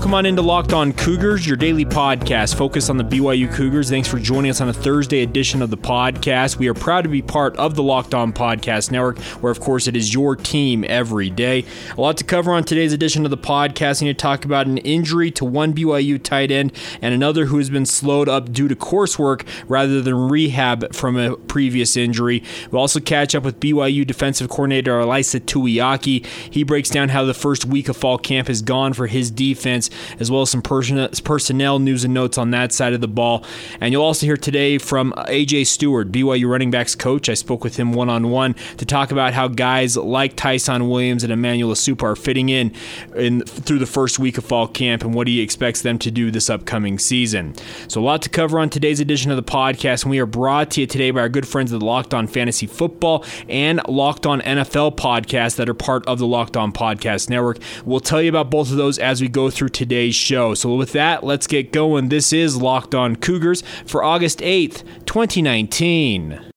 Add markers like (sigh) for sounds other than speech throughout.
Welcome on into Locked On Cougars, your daily podcast focused on the BYU Cougars. Thanks for joining us on a Thursday edition of the podcast. We are proud to be part of the Locked On Podcast Network, where, of course, it is your team every day. A lot to cover on today's edition of the podcast. We need to talk about an injury to one BYU tight end and another who has been slowed up due to coursework rather than rehab from a previous injury. We'll also catch up with BYU defensive coordinator Ilaisa Tuiaki. He breaks down how the first week of fall camp has gone for his defense as well as some personnel news and notes on that side of the ball. And you'll also hear today from AJ Stewart, BYU running backs coach. I spoke with him one on one to talk about how guys like Tyson Williams and Emmanuel Esukpa are fitting in, in through the first week of fall camp and what he expects them to do this upcoming season. So, a lot to cover on today's edition of the podcast, and we are brought to you today by our good friends at the Locked On Fantasy Football and Locked On NFL podcast that are part of the Locked On Podcast Network. We'll tell you about both of those as we go through through today's show. So, with that, let's get going. This is Locked On Cougars for August 8th, 2019.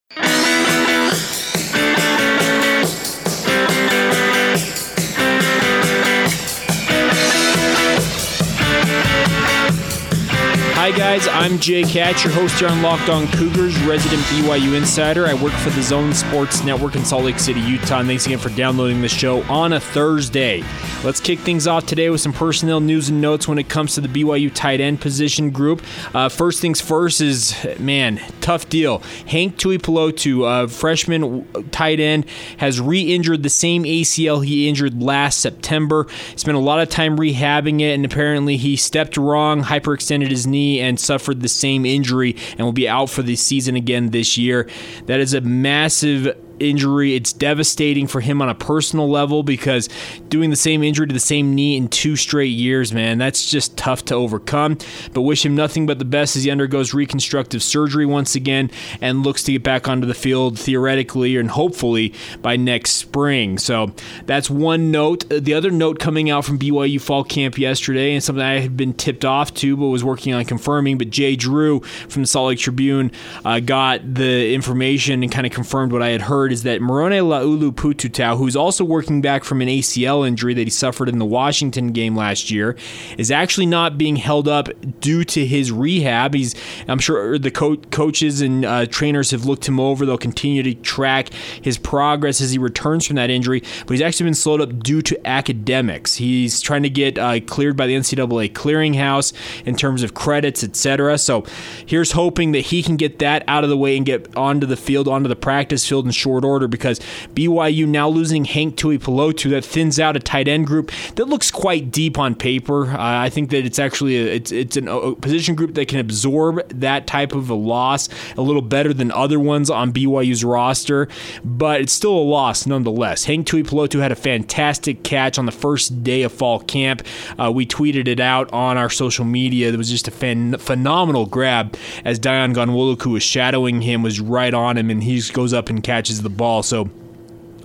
Hi, guys. I'm Jay Hatch, your host here on Locked On Cougars, resident BYU insider. I work for the Zone Sports Network in Salt Lake City, Utah. And thanks again for downloading the show on a Thursday. Let's kick things off today with some personnel news and notes when it comes to the BYU tight end position group. Uh, first things first is, man, tough deal. Hank Tuipulotu, a freshman tight end, has re injured the same ACL he injured last September. Spent a lot of time rehabbing it, and apparently he stepped wrong, hyperextended his knee and suffered the same injury and will be out for the season again this year. That is a massive injury. It's devastating for him on a personal level because doing the same injury to the same knee in two straight years, man, that's just tough to overcome. But wish him nothing but the best as he undergoes reconstructive surgery once again and looks to get back onto the field theoretically and hopefully by next spring. So that's one note. The other note coming out from BYU Fall Camp yesterday, and something I had been tipped off to but was working on confirming, but Jay Drew from the Salt Lake Tribune uh, got the information and kind of confirmed what I had heard is that Moroni Laulu Pututau, who's also working back from an ACL injury that he suffered in the Washington game last year, is actually not being held up due to his rehab. He's, I'm sure the co- coaches and uh, trainers have looked him over. They'll continue to track his progress as he returns from that injury, but he's actually been slowed up due to academics. He's trying to get uh, cleared by the NCAA clearinghouse in terms of credits, etc. So here's hoping that he can get that out of the way and get onto the field, onto the practice field in short short order because BYU now losing Hank Tuipulotu that thins out a tight end group that looks quite deep on paper. Uh, I think that it's actually a, it's it's an, a position group that can absorb that type of a loss a little better than other ones on BYU's roster, but it's still a loss nonetheless. Hank Tuipulotu had a fantastic catch on the first day of fall camp. Uh, we tweeted it out on our social media. It was just a fan, phenomenal grab as Dayan Ghanwoloku was shadowing him, was right on him, and he goes up and catches the ball. So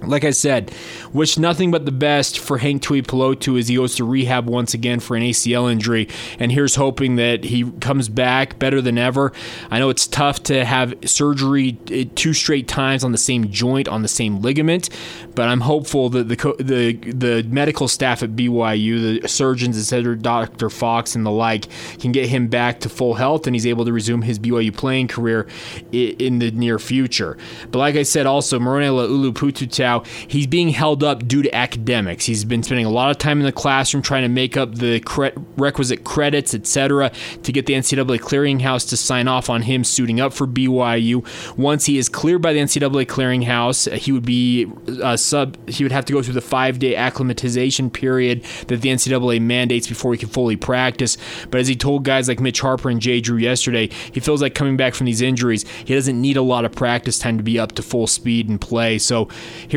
like I said, wish nothing but the best for Hank Tuipulotu as he goes to rehab once again for an ACL injury. And here's hoping that he comes back better than ever. I know it's tough to have surgery eh, two straight times on the same joint, on the same ligament, but I'm hopeful that the the the medical staff at BYU, the surgeons, etc., Dr. Fox and the like, can get him back to full health and he's able to resume his BYU playing career in the near future. But like I said, also Moroni Laulu Pututau he's being held up due to academics. He's been spending a lot of time in the classroom trying to make up the cre- requisite credits, etc., to get the NCAA clearinghouse to sign off on him suiting up for BYU. Once he is cleared by the NCAA clearinghouse, he would be uh, sub. He would have to go through the five-day acclimatization period that the NCAA mandates before he can fully practice. But as he told guys like Mitch Harper and Jay Drew yesterday, he feels like coming back from these injuries, he doesn't need a lot of practice time to be up to full speed and play. So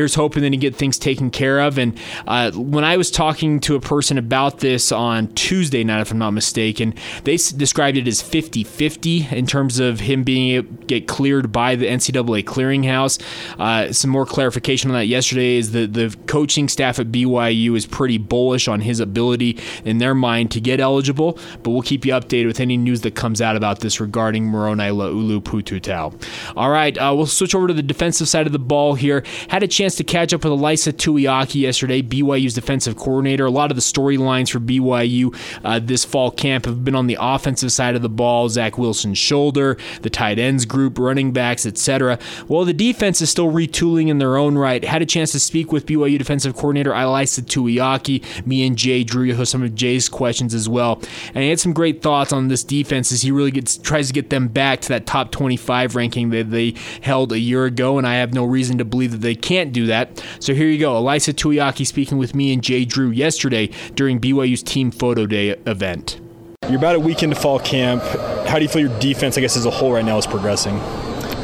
here's hoping that he get things taken care of. And uh, when I was talking to a person about this on Tuesday night, if I'm not mistaken, they described it as 50 50 in terms of him being able to get cleared by the NCAA clearinghouse. Uh, some more clarification on that yesterday is that the coaching staff at BYU is pretty bullish on his ability in their mind to get eligible, but we'll keep you updated with any news that comes out about this regarding Moroni Laulu Pututau. All right, uh, we'll switch over to the defensive side of the ball here. Had a chance chance to catch up with Ilaisa Tuiaki yesterday, BYU's defensive coordinator. A lot of the storylines for BYU uh, this fall camp have been on the offensive side of the ball. Zach Wilson's shoulder, the tight ends group, running backs, etc. Well, the defense is still retooling in their own right. Had a chance to speak with BYU defensive coordinator Ilaisa Tuiaki. Me and Jay drew some of Jay's questions as well, and he had some great thoughts on this defense as he really gets tries to get them back to that top 25 ranking that they held a year ago, and I have no reason to believe that they can't do that. So here you go, Ilaisa Tuiaki speaking with me and Jay Drew yesterday during BYU's Team Photo Day event. You're about a week into fall camp. How do you feel your defense, I guess, as a whole right now is progressing?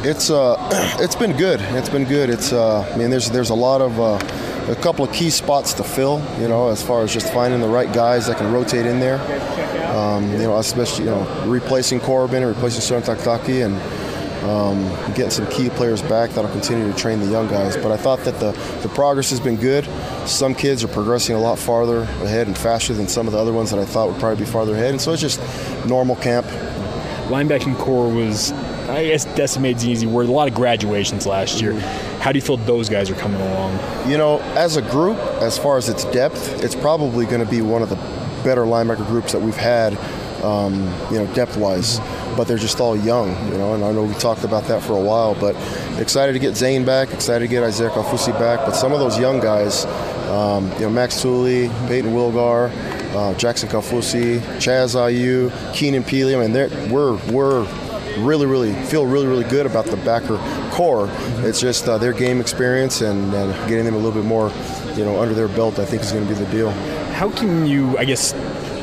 It's uh, (clears throat) it's been good. It's been good. It's uh, I mean, there's there's a lot of uh, a couple of key spots to fill. You know, as far as just finding the right guys that can rotate in there. Um, you know, especially you know replacing Corbin and replacing Son Takitaki and um, getting some key players back that'll continue to train the young guys. But I thought that the, the progress has been good. Some kids are progressing a lot farther ahead and faster than some of the other ones that I thought would probably be farther ahead. And so it's just normal camp. Linebacking core was, I guess, decimated easy word. A lot of graduations last year. How do you feel those guys are coming along? You know, as a group, as far as its depth, it's probably going to be one of the better linebacker groups that we've had, um, you know, depth-wise but they're just all young, you know. And I know we talked about that for a while, but excited to get Zane back, excited to get Isaiah Kaufusi back. But some of those young guys, um, you know, Max Tooley, Payton Wilgar, uh, Jackson Kaufusi, Chaz Ayu, Keenan Pili. I mean, we're we're really, really feel really, really good about the backer core. It's just uh, their game experience and, and getting them a little bit more, you know, under their belt. I think is going to be the deal. How can you, I guess,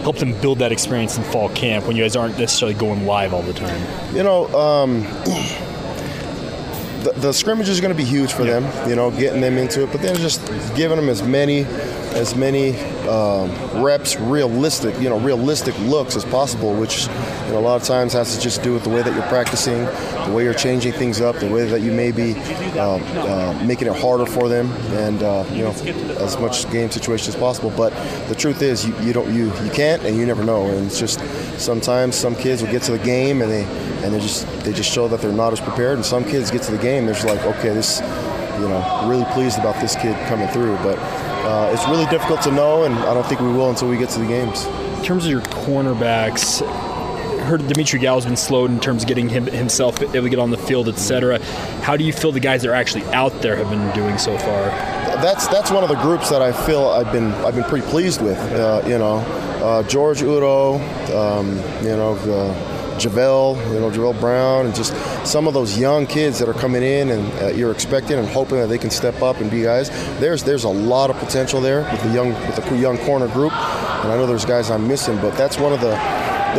help them build that experience in fall camp when you guys aren't necessarily going live all the time? You know, um, the, the scrimmage is going to be huge for them. You know, getting them into it, but then just giving them as many as many um, reps, realistic, you know, realistic looks as possible, which you know, a lot of times has to just do with the way that you're practicing, the way you're changing things up, the way that you may be um, uh, making it harder for them, and uh, you know, as much game situation as possible. But the truth is, you, you don't, you you can't, and you never know. And it's just sometimes some kids will get to the game and they and they just they just show that they're not as prepared, and some kids get to the game, they're just like, okay, this, you know, really pleased about this kid coming through, but uh, it's really difficult to know, and I don't think we will until we get to the games. In terms of your cornerbacks, I heard Dimitri Gallow's been slowed in terms of getting him, himself able to get on the field, etc. How do you feel the guys that are actually out there have been doing so far? That's that's one of the groups that I feel I've been I've been pretty pleased with. Uh, you know, uh, George Udo, um, you know. Javel, you know, Javel Brown, and just some of those young kids that are coming in and uh, you're expecting and hoping that they can step up and be guys. There's there's a lot of potential there with the young with the young corner group, and I know there's guys I'm missing, but that's one of the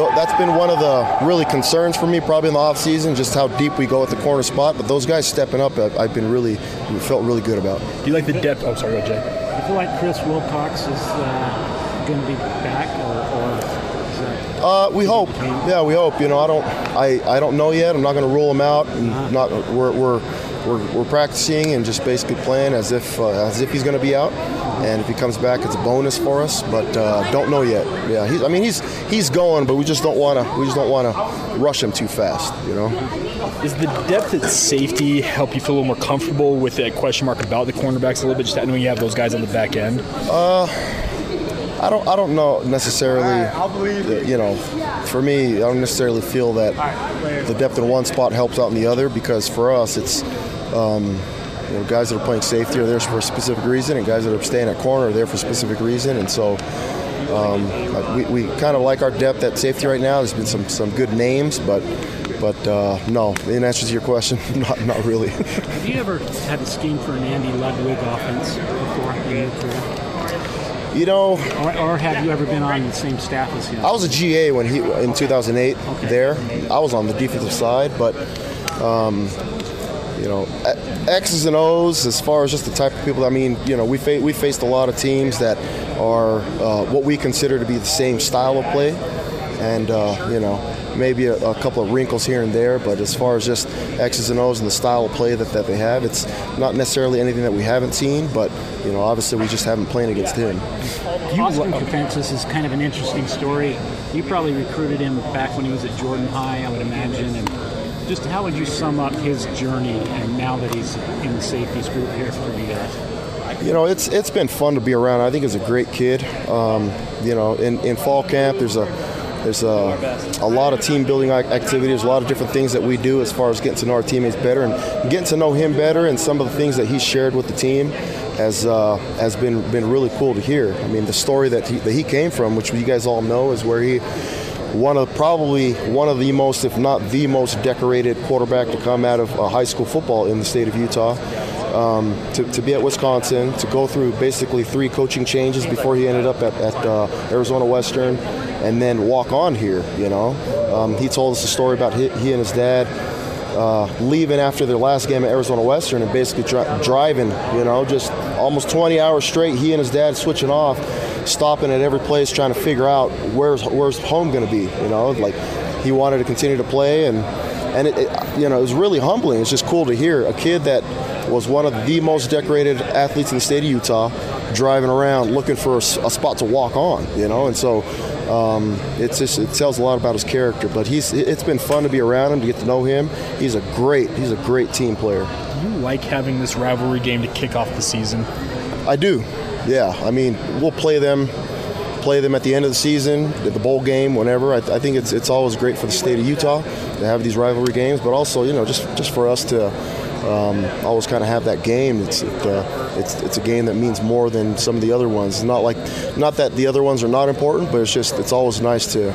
that's been one of the really concerns for me probably in the off season, just how deep we go at the corner spot. But those guys stepping up, I've been really felt really good about. Do you like the depth? I'm oh, sorry, go Jay. I feel like Chris Wilcox is uh, going to be back, or, or uh, we hope. Yeah, we hope. You know, I don't, I, I don't know yet. I'm not going to rule him out. Uh-huh. Not, we're, we're, we're, we're practicing and just basically playing as if, uh, as if he's going to be out. And if he comes back, it's a bonus for us. But uh, don't know yet. Yeah, he's, I mean, he's, he's going, but we just don't want to, we just don't want to rush him too fast. You know. Is the depth at safety help you feel a little more comfortable with that question mark about the cornerbacks a little bit, just knowing you have those guys on the back end? Uh I don't. I don't know necessarily. You know, for me, I don't necessarily feel that the depth in one spot helps out in the other because for us, it's um, you know, guys that are playing safety are there for a specific reason, and guys that are staying at corner are there for a specific reason, and so. Um, we, we kind of like our depth at safety right now. There's been some, some good names, but but uh, no, in answer to your question, (laughs) not not really. Have you ever had a scheme for an Andy Ludwig offense before in your career? You know, or, or, have you ever been on the same staff as him? I was a GA when he in 2008. Okay. There, I was on the defensive side, but um, you know, X's and O's as far as just the type of people. I mean, you know, we fa- we faced a lot of teams that are uh, what we consider to be the same style of play, and uh, you know, maybe a, a, couple of wrinkles here and there. But as far as just X's and O's and the style of play that, that they have, it's not necessarily anything that we haven't seen, but you know, obviously we just haven't played against him. Austin Kafentzis is kind of an interesting story. You probably recruited him back when he was at Jordan High, I would imagine, and Just how would you sum up his journey and now that he's in the safeties group here for you guys? You know, it's it's been fun to be around. I think he's a great kid. Um, you know, in, in fall camp, there's a there's a, a lot of team building activities, a lot of different things that we do as far as getting to know our teammates better and getting to know him better and some of the things that he shared with the team has uh, has been been really cool to hear. I mean, the story that he, that he came from, which you guys all know, is where he one of probably one of the most, if not the most decorated quarterback to come out of uh, high school football in the state of Utah. Um, to, to, be at Wisconsin, to go through basically three coaching changes before he ended up at, at uh, Arizona Western, and then walk on here. You know, um, he told us a story about he, he and his dad uh, leaving after their last game at Arizona Western and basically dri- driving. You know, just almost 20 hours straight. He and his dad switching off, stopping at every place, trying to figure out where's where's home going to be. You know, like he wanted to continue to play and. And it, it, you know, it was really humbling. It's just cool to hear a kid that was one of the most decorated athletes in the state of Utah, driving around looking for a, a spot to walk on. You know, and so um, it's just it tells a lot about his character. But he's it's been fun to be around him to get to know him. He's a great he's a great team player. Do you like having this rivalry game to kick off the season? I do. Yeah, I mean we'll play them play them at the end of the season, at the bowl game, whenever. I, I, think it's it's always great for the state of Utah to have these rivalry games, but also you know just just for us to um, always kind of have that game. It's it, uh, it's it's a game that means more than some of the other ones. It's not like not that the other ones are not important, but it's just it's always nice to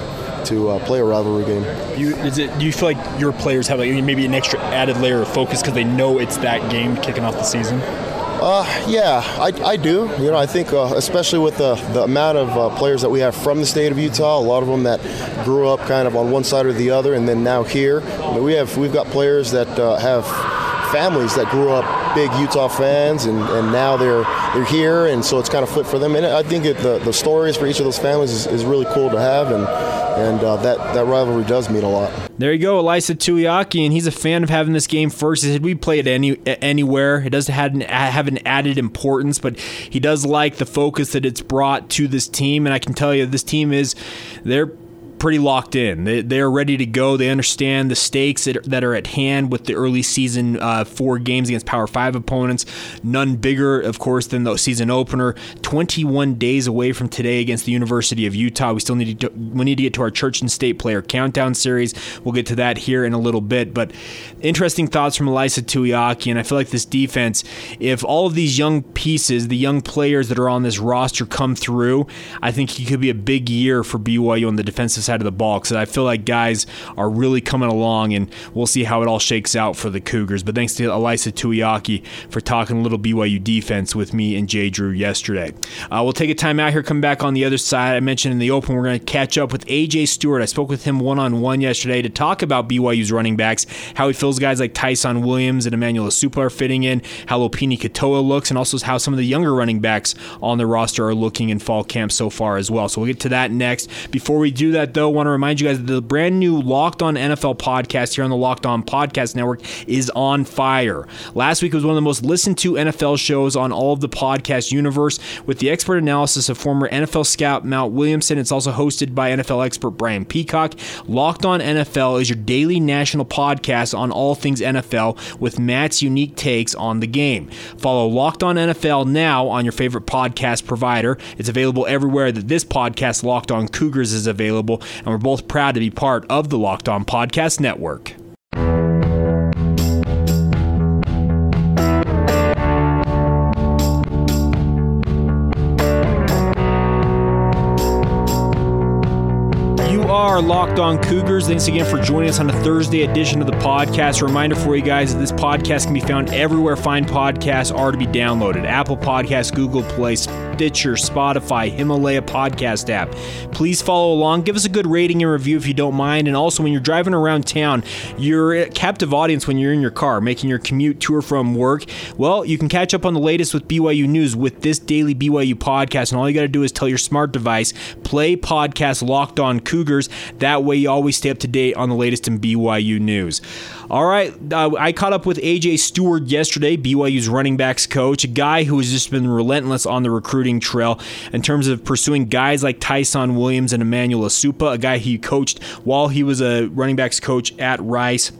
to uh, play a rivalry game. You, it, do you feel like your players have like maybe an extra added layer of focus because they know it's that game kicking off the season? Uh, yeah, I, I do. You know, I think uh, especially with the, the amount of uh, players that we have from the state of Utah, a lot of them that grew up kind of on one side or the other, and then now here. I mean, we have we've got players that uh, have families that grew up big Utah fans, and, and now they're they're here, and so it's kind of flipped for them. And I think it, the the stories for each of those families is, is really cool to have, and and uh, that that rivalry does mean a lot. There you go, Ilaisa Tuiaki, and he's a fan of having this game first. He said we play it any anywhere. It doesn't have an, have an added importance, but he does like the focus that it's brought to this team. And I can tell you, this team is they're pretty locked in. They, they're ready to go. They understand the stakes that, that are at hand with the early season uh, four games against Power Five opponents. None bigger, of course, than the season opener. 21 days away from today against the University of Utah. We still need to we need to get to our Church and State Player Countdown series. We'll get to that here in a little bit. But interesting thoughts from Ilaisa Tuiaki, and I feel like this defense, if all of these young pieces, the young players that are on this roster come through, I think it could be a big year for BYU on the defensive side side of the ball because I feel like guys are really coming along, and we'll see how it all shakes out for the Cougars. But thanks to Ilaisa Tuiaki for talking a little BYU defense with me and Jay Drew yesterday. Uh, we'll take a time out here, come back on the other side. I mentioned in the open we're going to catch up with AJ Stewart. I spoke with him one on one yesterday to talk about BYU's running backs, how he feels guys like Tyson Williams and Emmanuel Esukpa are fitting in, how Lopini Katoa looks, and also how some of the younger running backs on the roster are looking in fall camp so far as well. So we'll get to that next. Before we do that, though, though, want to remind you guys that the brand new Locked On NFL podcast here on the Locked On Podcast Network is on fire. Last week was one of the most listened to NFL shows on all of the podcast universe with the expert analysis of former NFL scout Matt Williamson. It's also hosted by NFL expert Brian Peacock. Locked On NFL is your daily national podcast on all things NFL with Matt's unique takes on the game. Follow Locked On NFL now on your favorite podcast provider. It's available everywhere that this podcast, Locked On Cougars, is available and we're both proud to be part of the Locked On Podcast Network. Locked On Cougars. Thanks again for joining us on a Thursday edition of the podcast. A reminder for you guys that this podcast can be found everywhere fine podcasts are to be downloaded Apple Podcasts, Google Play, Stitcher, Spotify, Himalaya podcast app. Please follow along. Give us a good rating and review if you don't mind. And also, when you're driving around town, you're a captive audience when you're in your car making your commute to or from work. Well, you can catch up on the latest with BYU News with this daily BYU podcast. And all you got to do is tell your smart device, play podcast Locked On Cougars. That way, you always stay up to date on the latest in BYU News. All right, uh, I caught up with AJ Stewart yesterday, BYU's running backs coach, a guy who has just been relentless on the recruiting trail in terms of pursuing guys like Tyson Williams and Emmanuel Esukpa, a guy he coached while he was a running backs coach at Rice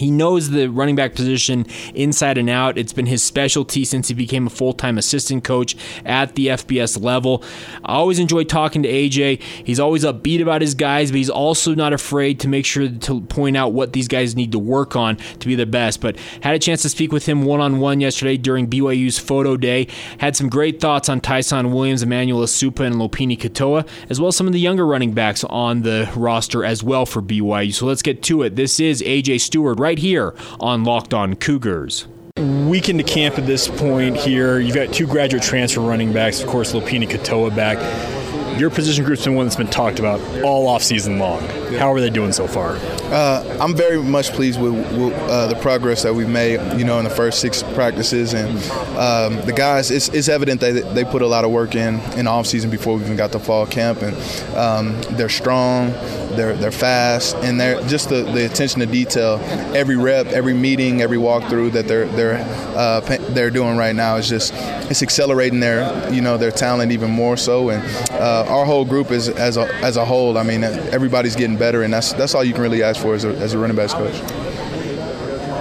He knows the running back position inside and out. It's been his specialty since he became a full time assistant coach at the FBS level. I always enjoy talking to AJ. He's always upbeat about his guys, but he's also not afraid to make sure to point out what these guys need to work on to be the best. But had a chance to speak with him one on one yesterday during BYU's photo day. Had some great thoughts on Tyson Williams, Emmanuel Esukpa, and Lopini Katoa, as well as some of the younger running backs on the roster as well for BYU. So let's get to it. This is AJ Stewart right right here on Locked On Cougars week into camp at this point here. You've got two graduate transfer running backs, of course, Lopini Katoa back. Your position group's been one that's been talked about all off season long. How are they doing so far? Uh, I'm very much pleased with, with uh, the progress that we've made, you know, in the first six practices. And um, the guys, it's, it's, evident that they put a lot of work in in off season before we even got to fall camp. And um, they're strong, they're, they're fast, and they're just the, the attention to detail. Every rep, every meeting, every walkthrough that they're they're uh, they're doing right now is just it's accelerating their you know their talent even more so. And uh, our whole group is as a, as a whole. I mean, everybody's getting better, and that's that's all you can really ask for as a, as a running backs coach.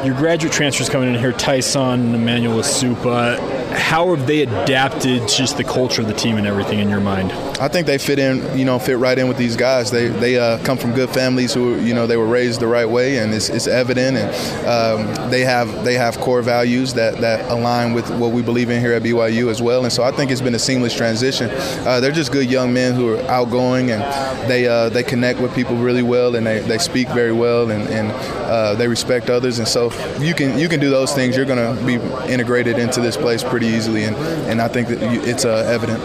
Your graduate transfers coming in here, Tyson, Emmanuel Esukpa how have they adapted just the culture of the team and everything in your mind? I think they fit in, you know, fit right in with these guys. They they uh, come from good families who, you know, they were raised the right way, and it's, it's evident. And um, they have they have core values that, that align with what we believe in here at BYU as well. And so I think it's been a seamless transition. Uh, they're just good young men who are outgoing, and they uh, they connect with people really well, and they, they speak very well, and, and uh, they respect others. And so you can you can do those things. You're going to be integrated into this place pretty easily, and, and I think that it's uh, evident.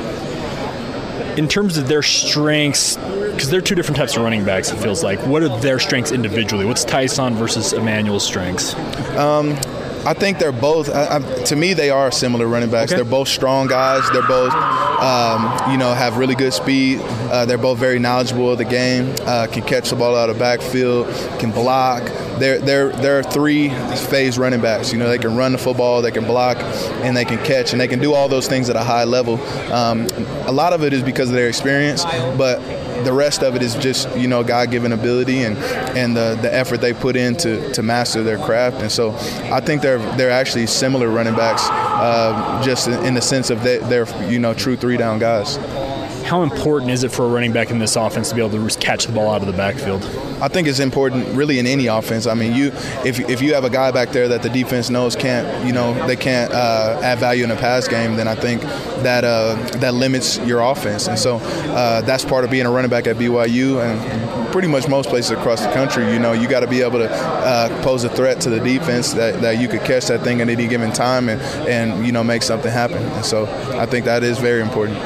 In terms of their strengths, because they're two different types of running backs, it feels like. What are their strengths individually? What's Tyson versus Emmanuel's strengths? Um, I think they're both. I, I, to me, they are similar running backs. Okay. They're both strong guys. They're both, um, you know, have really good speed. Uh, they're both very knowledgeable of the game. Uh, can catch the ball out of the backfield. Can block. They're they're they're three phase running backs. You know, they can run the football, they can block, and they can catch, and they can do all those things at a high level. Um, a lot of it is because of their experience, but the rest of it is just you know God-given ability and and the, the effort they put in to, to master their craft. And so I think they're they're actually similar running backs, uh, just in the sense of they, they're you know true three down guys. How important is it for a running back in this offense to be able to catch the ball out of the backfield? I think it's important, really, in any offense. I mean, you if, if you have a guy back there that the defense knows can't, you know, they can't uh, add value in a pass game, then I think that uh, that limits your offense. And so uh, that's part of being a running back at BYU and pretty much most places across the country. You know, you got to be able to uh, pose a threat to the defense that, that you could catch that thing at any given time and and you know make something happen. And so I think that is very important.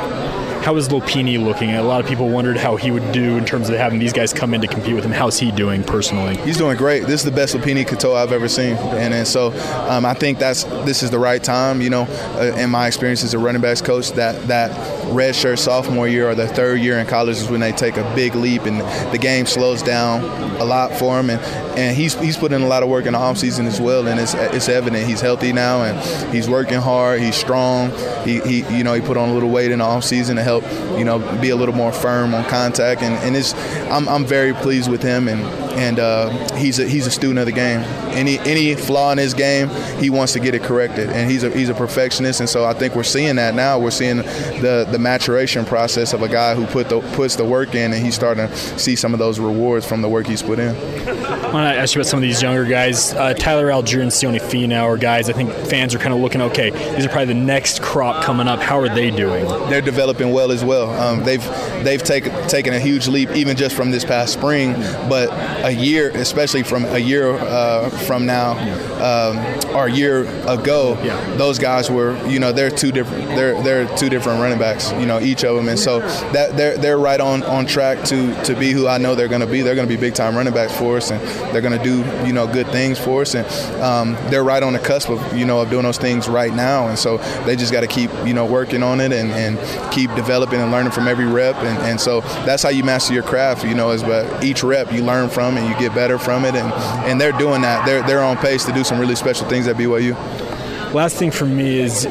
How is Lopini looking? A lot of people wondered how he would do in terms of having these guys come in to compete with him. How's he doing personally? He's doing great. This is the best Lopini Katoa I've ever seen, and, and so um, I think that's this is the right time. You know, uh, in my experience as a running backs coach, that that redshirt sophomore year or the third year in college is when they take a big leap and the game slows down a lot for them, And, and he's he's put in a lot of work in the offseason as well, and it's it's evident he's healthy now and he's working hard. He's strong. He, he you know he put on a little weight in the offseason to help you know be a little more firm on contact, and and it's I'm I'm very pleased with him and and uh, he's a he's a student of the game. Any any flaw in his game, he wants to get it corrected, and he's a he's a perfectionist, and so I think we're seeing that now. We're seeing the the maturation process of a guy who put the puts the work in, and he's starting to see some of those rewards from the work he's put in. (laughs) I want to ask you about some of these younger guys. Uh, Tyler Allgeier and Sione Finau are guys I think fans are kind of looking, okay, these are probably the next crop coming up. How are they doing? They're developing well as well. Um, they've they've taken taken a huge leap even just from this past spring, but a year, especially from a year uh, from now um, or a year ago, yeah. those guys were, you know, they're two different. They're they're two different running backs, you know, each of them, and so that they're they're right on on track to to be who I know they're going to be. They're going to be big time running backs for us, and they're going to do you know good things for us, and um, they're right on the cusp of you know of doing those things right now, and so they just got to keep you know working on it and, and keep developing and learning from every rep, and, and so that's how you master your craft, you know, is but each rep you learn from and you get better from it, and and they're doing that. They're they're on pace to do some really special things at BYU. Last thing for me is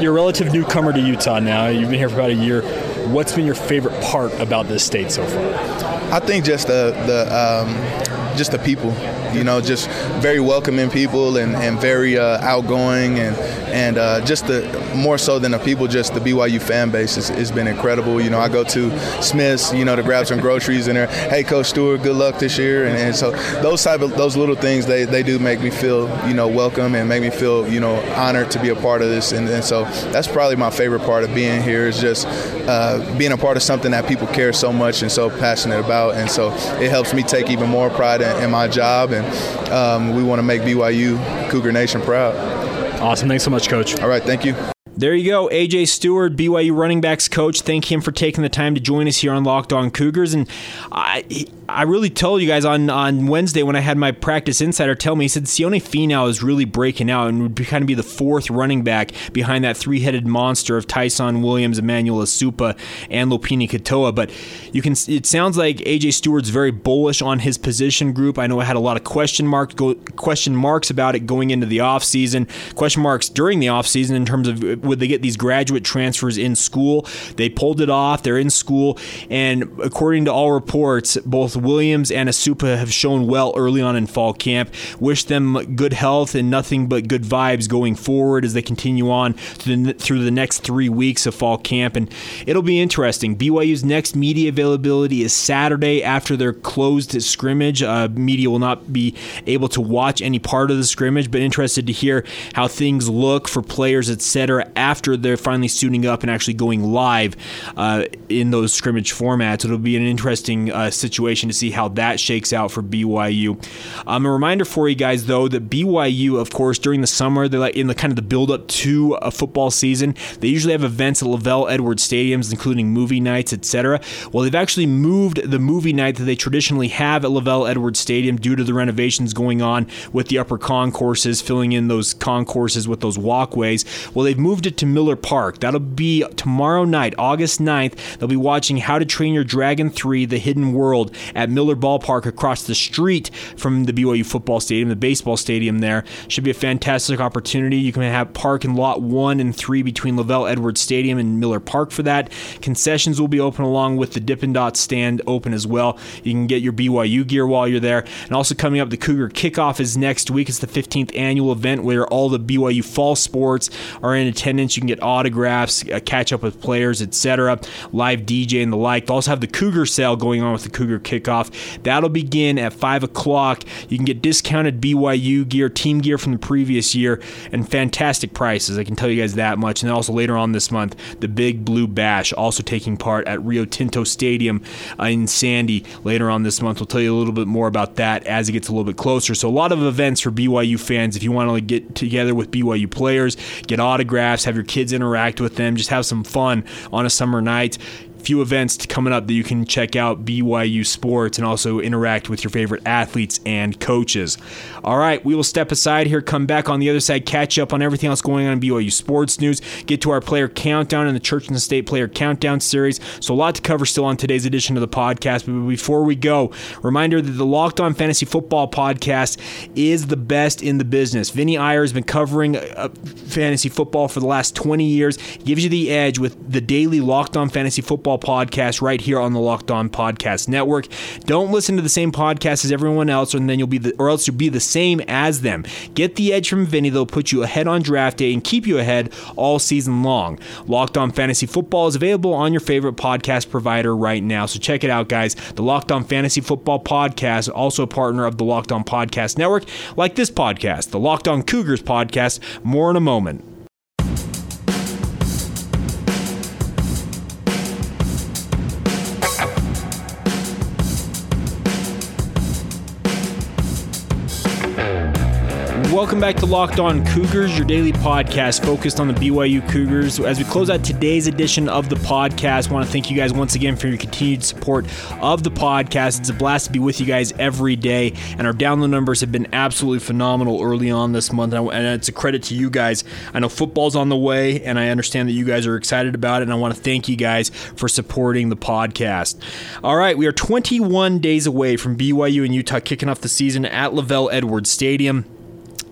you're a relative newcomer to Utah now. You've been here for about a year. What's been your favorite part about this state so far? I think just the the um, just the people You know, just very welcoming people and, and very uh, outgoing and and uh, just the more so than the people, just the BYU fan base has, has been incredible. You know, I go to Smith's, you know, to grab some groceries and they're, hey, Coach Stewart, good luck this year. And, and so those type of those little things, they, they do make me feel, you know, welcome and make me feel, you know, honored to be a part of this. And, and so that's probably my favorite part of being here is just uh, being a part of something that people care so much and so passionate about. And so it helps me take even more pride in, in my job. And um, we want to make BYU Cougar Nation proud. Awesome. Thanks so much, Coach. All right. Thank you. There you go, AJ Stewart, BYU running backs coach. Thank him for taking the time to join us here on Locked On Cougars. And I, I really told you guys on, on Wednesday when I had my practice insider tell me, he said Sione Finau is really breaking out and would be, kind of be the fourth running back behind that three headed monster of Tyson Williams, Emmanuel Esukpa, and Lopini Katoa. But you can, it sounds like AJ Stewart's very bullish on his position group. I know I had a lot of question mark question marks about it going into the offseason, question marks during the offseason in terms of uh, would they get these graduate transfers in school? They pulled it off. They're in school, and according to all reports, both Williams and Esukpa have shown well early on in fall camp. Wish them good health and nothing but good vibes going forward as they continue on through the, through the next three weeks of fall camp, and it'll be interesting. BYU's next media availability is Saturday after their closed scrimmage. Uh, media will not be able to watch any part of the scrimmage, but interested to hear how things look for players, etc after they're finally suiting up and actually going live uh, in those scrimmage formats. It'll be an interesting uh, situation to see how that shakes out for BYU. Um, a reminder for you guys, though, that BYU, of course, during the summer, they're like in the kind of the build up to a football season. They usually have events at LaVell Edwards stadiums, including movie nights, etc. Well, they've actually moved the movie night that they traditionally have at LaVell Edwards Stadium due to the renovations going on with the upper concourses, filling in those concourses with those walkways. Well, they've moved it to Miller Park. That'll be tomorrow night, August 9th. They'll be watching How to Train Your Dragon 3 The Hidden World at Miller Ballpark across the street from the BYU football stadium, the baseball stadium there. Should be a fantastic opportunity. You can have park in lot 1 and 3 between LaVell Edwards Stadium and Miller Park for that. Concessions will be open along with the Dippin' Dot stand open as well. You can get your BYU gear while you're there. And also coming up, the Cougar Kickoff is next week. It's the 15th annual event where all the BYU fall sports are in attendance. You can get autographs, uh, catch up with players, etc. Live DJ and the like. They also have the Cougar sale going on with the Cougar Kickoff. Off that'll begin at five o'clock. You can get discounted BYU gear, team gear from the previous year, and fantastic prices. I can tell you guys that much. And then also later on this month, the Big Blue Bash also taking part at Rio Tinto Stadium uh, in Sandy later on this month. We'll tell you a little bit more about that as it gets a little bit closer. So a lot of events for BYU fans. If you want to get together with BYU players, get autographs, have your kids interact with them, just have some fun on a summer night few events coming up that you can check out BYU Sports and also interact with your favorite athletes and coaches. All right, we will step aside here, come back on the other side, catch up on everything else going on in BYU Sports news, get to our player countdown and the Church and the State player countdown series. So, a lot to cover still on today's edition of the podcast. But before we go, reminder that the Locked On Fantasy Football podcast is the best in the business. Vinny Iyer has been covering uh, fantasy football for the last 20 years, he gives you the edge with the daily Locked On Fantasy Football football podcast right here on the Locked On Podcast Network. Don't listen to the same podcast as everyone else, and then you'll be the, or else you'll be the same as them. Get the edge from Vinny; they'll put you ahead on draft day and keep you ahead all season long. Locked On Fantasy Football is available on your favorite podcast provider right now, so check it out, guys. The Locked On Fantasy Football podcast, also a partner of the Locked On Podcast Network, like this podcast, the Locked On Cougars podcast. More in a moment. Welcome back to Locked On Cougars, your daily podcast focused on the BYU Cougars. As we close out today's edition of the podcast, I want to thank you guys once again for your continued support of the podcast. It's a blast to be with you guys every day, and our download numbers have been absolutely phenomenal early on this month, and it's a credit to you guys. I know football's on the way, and I understand that you guys are excited about it, and I want to thank you guys for supporting the podcast. All right, we are 21 days away from BYU and Utah kicking off the season at LaVell Edwards Stadium.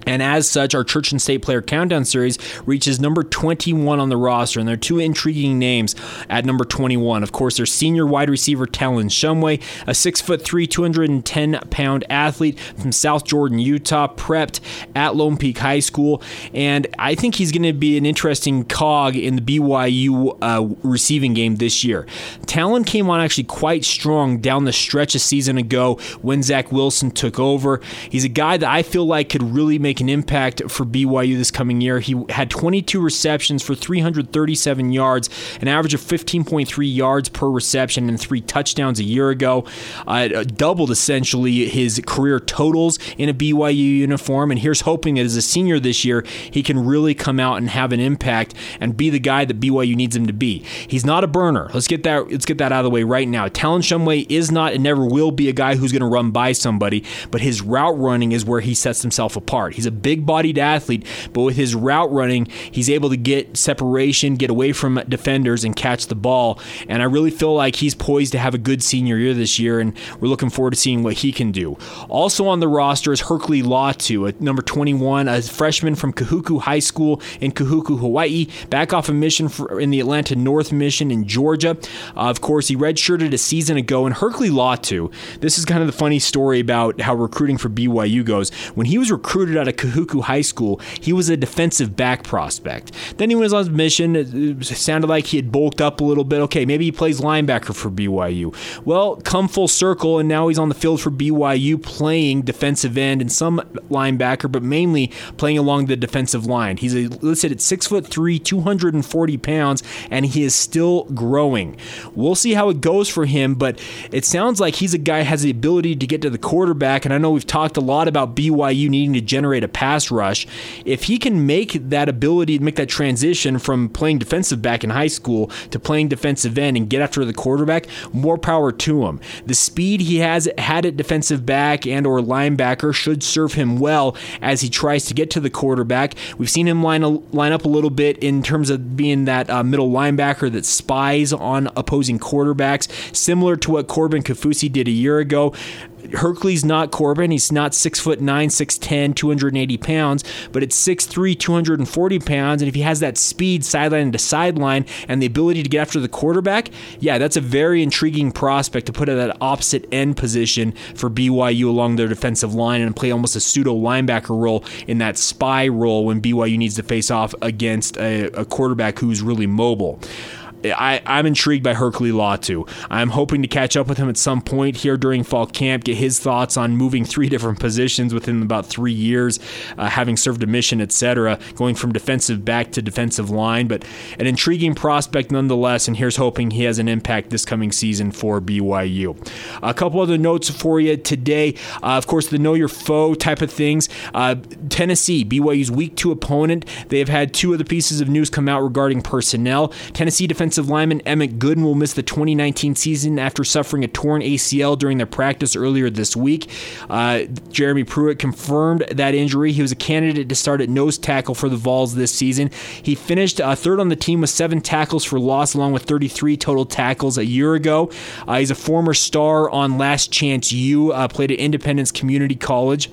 And as such, our Church and State Player Countdown Series reaches number 21 on the roster. And there are two intriguing names at number 21. Of course, there's senior wide receiver Talon Shumway, a 6'3, 210 pound athlete from South Jordan, Utah, prepped at Lone Peak High School. And I think he's going to be an interesting cog in the BYU uh, receiving game this year. Talon came on actually quite strong down the stretch a season ago when Zach Wilson took over. He's a guy that I feel like could really make make an impact for BYU this coming year. He had 22 receptions for 337 yards, an average of 15.3 yards per reception, and three touchdowns a year ago. Uh, doubled essentially his career totals in a BYU uniform. And here's hoping that as a senior this year, he can really come out and have an impact and be the guy that BYU needs him to be. He's not a burner. Let's get that. Let's get that out of the way right now. Talon Shumway is not and never will be a guy who's going to run by somebody, but his route running is where he sets himself apart. He's a big bodied athlete, but with his route running, he's able to get separation, get away from defenders, and catch the ball. And I really feel like he's poised to have a good senior year this year, and we're looking forward to seeing what he can do. Also on the roster is Herkley Latu, at number 21, a freshman from Kahuku High School in Kahuku, Hawaii, back off a mission in the Atlanta North Mission in Georgia. Uh, of course, he redshirted a season ago, and Herkley Latu, this is kind of the funny story about how recruiting for BYU goes. When he was recruited out of Kahuku High School, he was a defensive back prospect. Then he was on his mission. It sounded like he had bulked up a little bit. Okay, maybe he plays linebacker for BYU. Well, come full circle, and now he's on the field for BYU playing defensive end and some linebacker, but mainly playing along the defensive line. He's listed at six foot three, 240 pounds, and he is still growing. We'll see how it goes for him, but it sounds like he's a guy has the ability to get to the quarterback. And I know we've talked a lot about BYU needing to generate a pass rush. If he can make that ability to make that transition from playing defensive back in high school to playing defensive end and get after the quarterback, more power to him. The speed he has had at defensive back and or linebacker should serve him well as he tries to get to the quarterback. We've seen him line line up a little bit in terms of being that uh, middle linebacker that spies on opposing quarterbacks, similar to what Corbin Kaufusi did a year ago. Herkley's not Corbin. He's not six foot nine, 6'10, 280 pounds, but it's 6'3, 240 pounds. And if he has that speed sideline to sideline and the ability to get after the quarterback, yeah, that's a very intriguing prospect to put at that opposite end position for BYU along their defensive line and play almost a pseudo linebacker role in that spy role when BYU needs to face off against a, a quarterback who's really mobile. I, I'm intrigued by Herkley Latu. I'm hoping to catch up with him at some point here during fall camp, get his thoughts on moving (laughs) three different positions within about three years, uh, having served a mission, etc., going from defensive back to defensive line. But an intriguing prospect nonetheless, and here's hoping he has an impact this coming season for BYU. A couple other notes for you today. Uh, of course, the know your foe type of things. Uh, Tennessee, BYU's week two opponent. They have had two other pieces of news come out regarding personnel. Tennessee defensive Offensive lineman Emmett Gooden will miss the 2019 season after suffering a torn ACL during their practice earlier this week. Uh, Jeremy Pruitt confirmed that injury. He was a candidate to start at nose tackle for the Vols this season. He finished uh, third on the team with seven tackles for loss, along with 33 total tackles a year ago. Uh, he's a former star on Last Chance U, uh, played at Independence Community College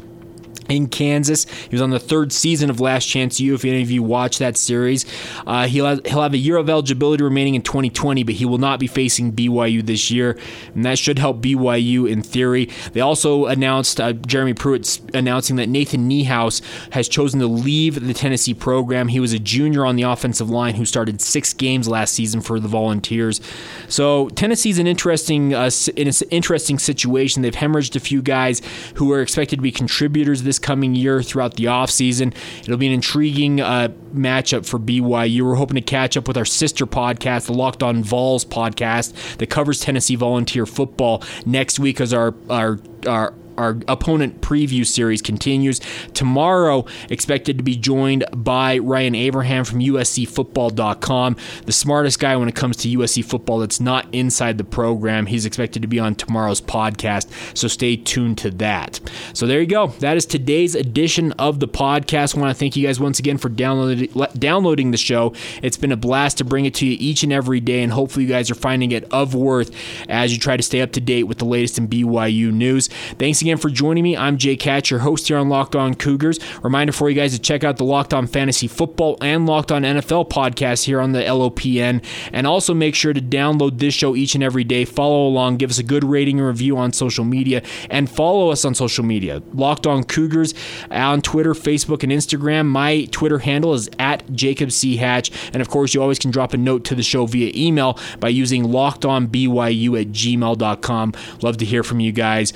in Kansas. He was on the third season of Last Chance U. If any of you watch that series, uh, he'll have, he'll have a year of eligibility remaining in 2020, but he will not be facing BYU this year, and that should help BYU in theory. They also announced uh, Jeremy Pruitt announcing that Nathan Niehaus has chosen to leave the Tennessee program. He was a junior on the offensive line who started six games last season for the Volunteers. So Tennessee's an interesting uh, in an interesting situation. They've hemorrhaged a few guys who are expected to be contributors this this coming year throughout the offseason. It'll be an intriguing uh, matchup for BYU. We're hoping to catch up with our sister podcast, the Locked On Vols podcast, that covers Tennessee Volunteer football next week as our our our our opponent preview series continues. Tomorrow, expected to be joined by Ryan Abraham from USCFootball.com, the smartest guy when it comes to USC football that's not inside the program. He's expected to be on tomorrow's podcast, so stay tuned to that. So there you go. That is today's edition of the podcast. I want to thank you guys once again for downloading downloading the show. It's been a blast to bring it to you each and every day, and hopefully you guys are finding it of worth as you try to stay up to date with the latest in BYU news. Thanks again for joining me. I'm Jay Hatch, your host here on Locked On Cougars. Reminder for you guys to check out the Locked On Fantasy Football and Locked On NFL podcast here on the LOPN. And also make sure to download this show each and every day. Follow along, give us a good rating and review on social media, and follow us on social media. Locked On Cougars on Twitter, Facebook, and Instagram. My Twitter handle is at Jacob C. Hatch. And of course, you always can drop a note to the show via email by using lockedonbyu at gmail.com. Love to hear from you guys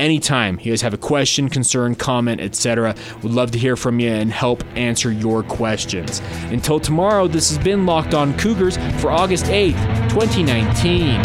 anytime you guys have a question, concern, comment, etc. Would love to hear from you and help answer your questions. Until tomorrow, this has been Locked On Cougars for August 8th, 2019.